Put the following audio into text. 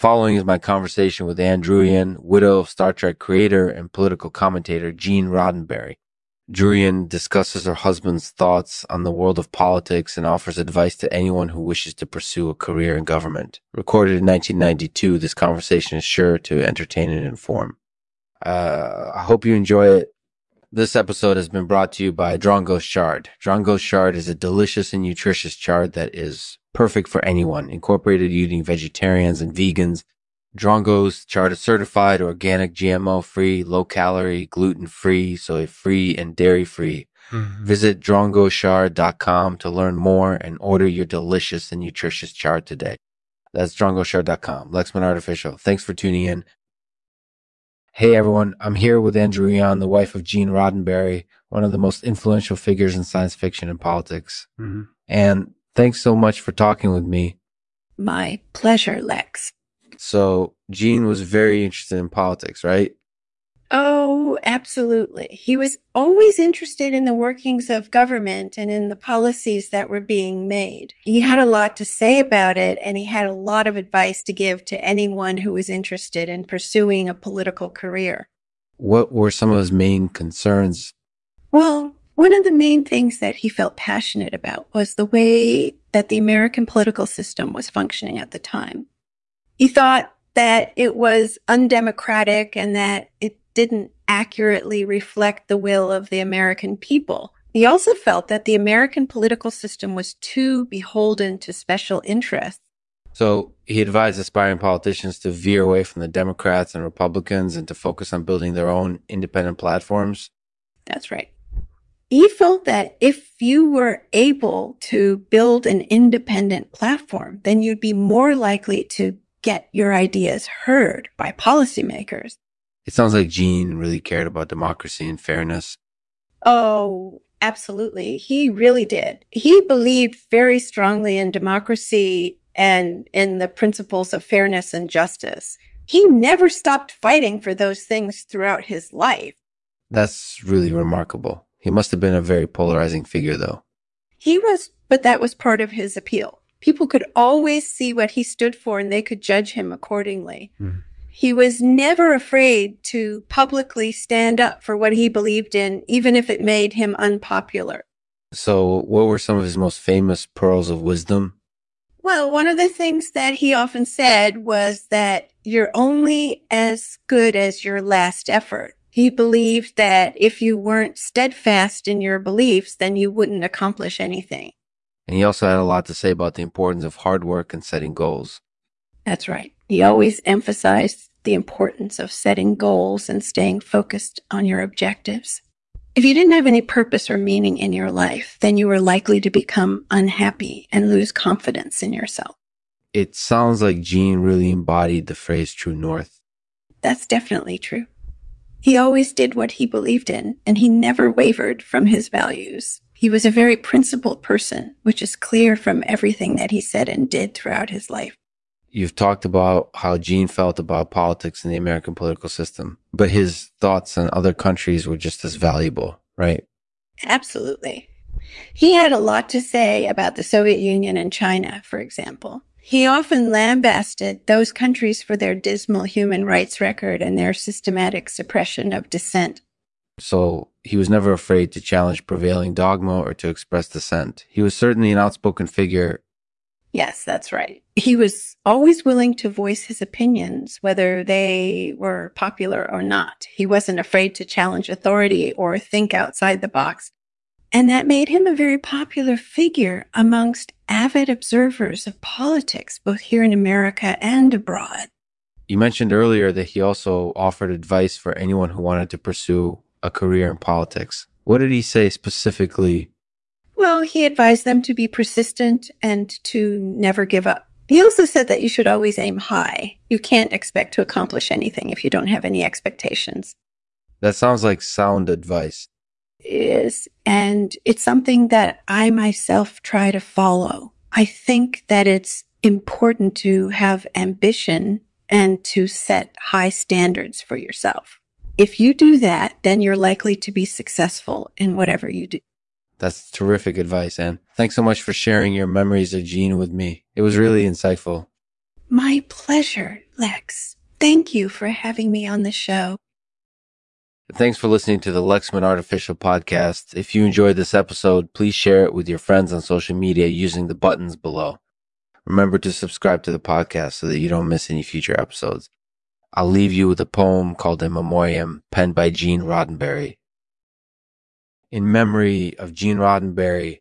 following is my conversation with Ann Druyan, widow of Star Trek creator and political commentator Gene Roddenberry. Druyan discusses her husband's thoughts on the world of politics and offers advice to anyone who wishes to pursue a career in government. Recorded in 1992, this conversation is sure to entertain and inform. Uh, I hope you enjoy it. This episode has been brought to you by Drongo's Chard. Drongo's Chard is a delicious and nutritious chard that is perfect for anyone, incorporated eating vegetarians and vegans. Drongo's chard is certified organic, GMO free, low calorie, gluten free, soy free, and dairy free. Mm-hmm. Visit drongoshard.com to learn more and order your delicious and nutritious chard today. That's drongoshard.com. Lexman Artificial. Thanks for tuning in. Hey everyone, I'm here with Andrew Druyan, the wife of Gene Roddenberry, one of the most influential figures in science fiction and politics. Mm-hmm. And thanks so much for talking with me. My pleasure, Lex. So, Gene was very interested in politics, right? Oh, absolutely. He was always interested in the workings of government and in the policies that were being made. He had a lot to say about it, and he had a lot of advice to give to anyone who was interested in pursuing a political career. What were some of his main concerns? Well, one of the main things that he felt passionate about was the way that the American political system was functioning at the time. He thought that it was undemocratic and that it didn't accurately reflect the will of the American people. He also felt that the American political system was too beholden to special interests. So he advised aspiring politicians to veer away from the Democrats and Republicans and to focus on building their own independent platforms. That's right. He felt that if you were able to build an independent platform, then you'd be more likely to get your ideas heard by policymakers. It sounds like Gene really cared about democracy and fairness. Oh, absolutely. He really did. He believed very strongly in democracy and in the principles of fairness and justice. He never stopped fighting for those things throughout his life. That's really remarkable. He must have been a very polarizing figure, though. He was, but that was part of his appeal. People could always see what he stood for and they could judge him accordingly. Mm. He was never afraid to publicly stand up for what he believed in, even if it made him unpopular. So, what were some of his most famous pearls of wisdom? Well, one of the things that he often said was that you're only as good as your last effort. He believed that if you weren't steadfast in your beliefs, then you wouldn't accomplish anything. And he also had a lot to say about the importance of hard work and setting goals. That's right. He always emphasized the importance of setting goals and staying focused on your objectives. If you didn't have any purpose or meaning in your life, then you were likely to become unhappy and lose confidence in yourself. It sounds like Gene really embodied the phrase true north. That's definitely true. He always did what he believed in, and he never wavered from his values. He was a very principled person, which is clear from everything that he said and did throughout his life. You've talked about how Gene felt about politics in the American political system, but his thoughts on other countries were just as valuable, right? Absolutely. He had a lot to say about the Soviet Union and China, for example. He often lambasted those countries for their dismal human rights record and their systematic suppression of dissent. So he was never afraid to challenge prevailing dogma or to express dissent. He was certainly an outspoken figure Yes, that's right. He was always willing to voice his opinions, whether they were popular or not. He wasn't afraid to challenge authority or think outside the box. And that made him a very popular figure amongst avid observers of politics, both here in America and abroad. You mentioned earlier that he also offered advice for anyone who wanted to pursue a career in politics. What did he say specifically well, he advised them to be persistent and to never give up. He also said that you should always aim high. You can't expect to accomplish anything if you don't have any expectations. That sounds like sound advice. It is. And it's something that I myself try to follow. I think that it's important to have ambition and to set high standards for yourself. If you do that, then you're likely to be successful in whatever you do. That's terrific advice, Ann. Thanks so much for sharing your memories of Gene with me. It was really insightful. My pleasure. Lex, thank you for having me on the show. Thanks for listening to the Lexman Artificial Podcast. If you enjoyed this episode, please share it with your friends on social media using the buttons below. Remember to subscribe to the podcast so that you don't miss any future episodes. I'll leave you with a poem called In Memoriam, penned by Gene Roddenberry. In memory of Gene Roddenberry,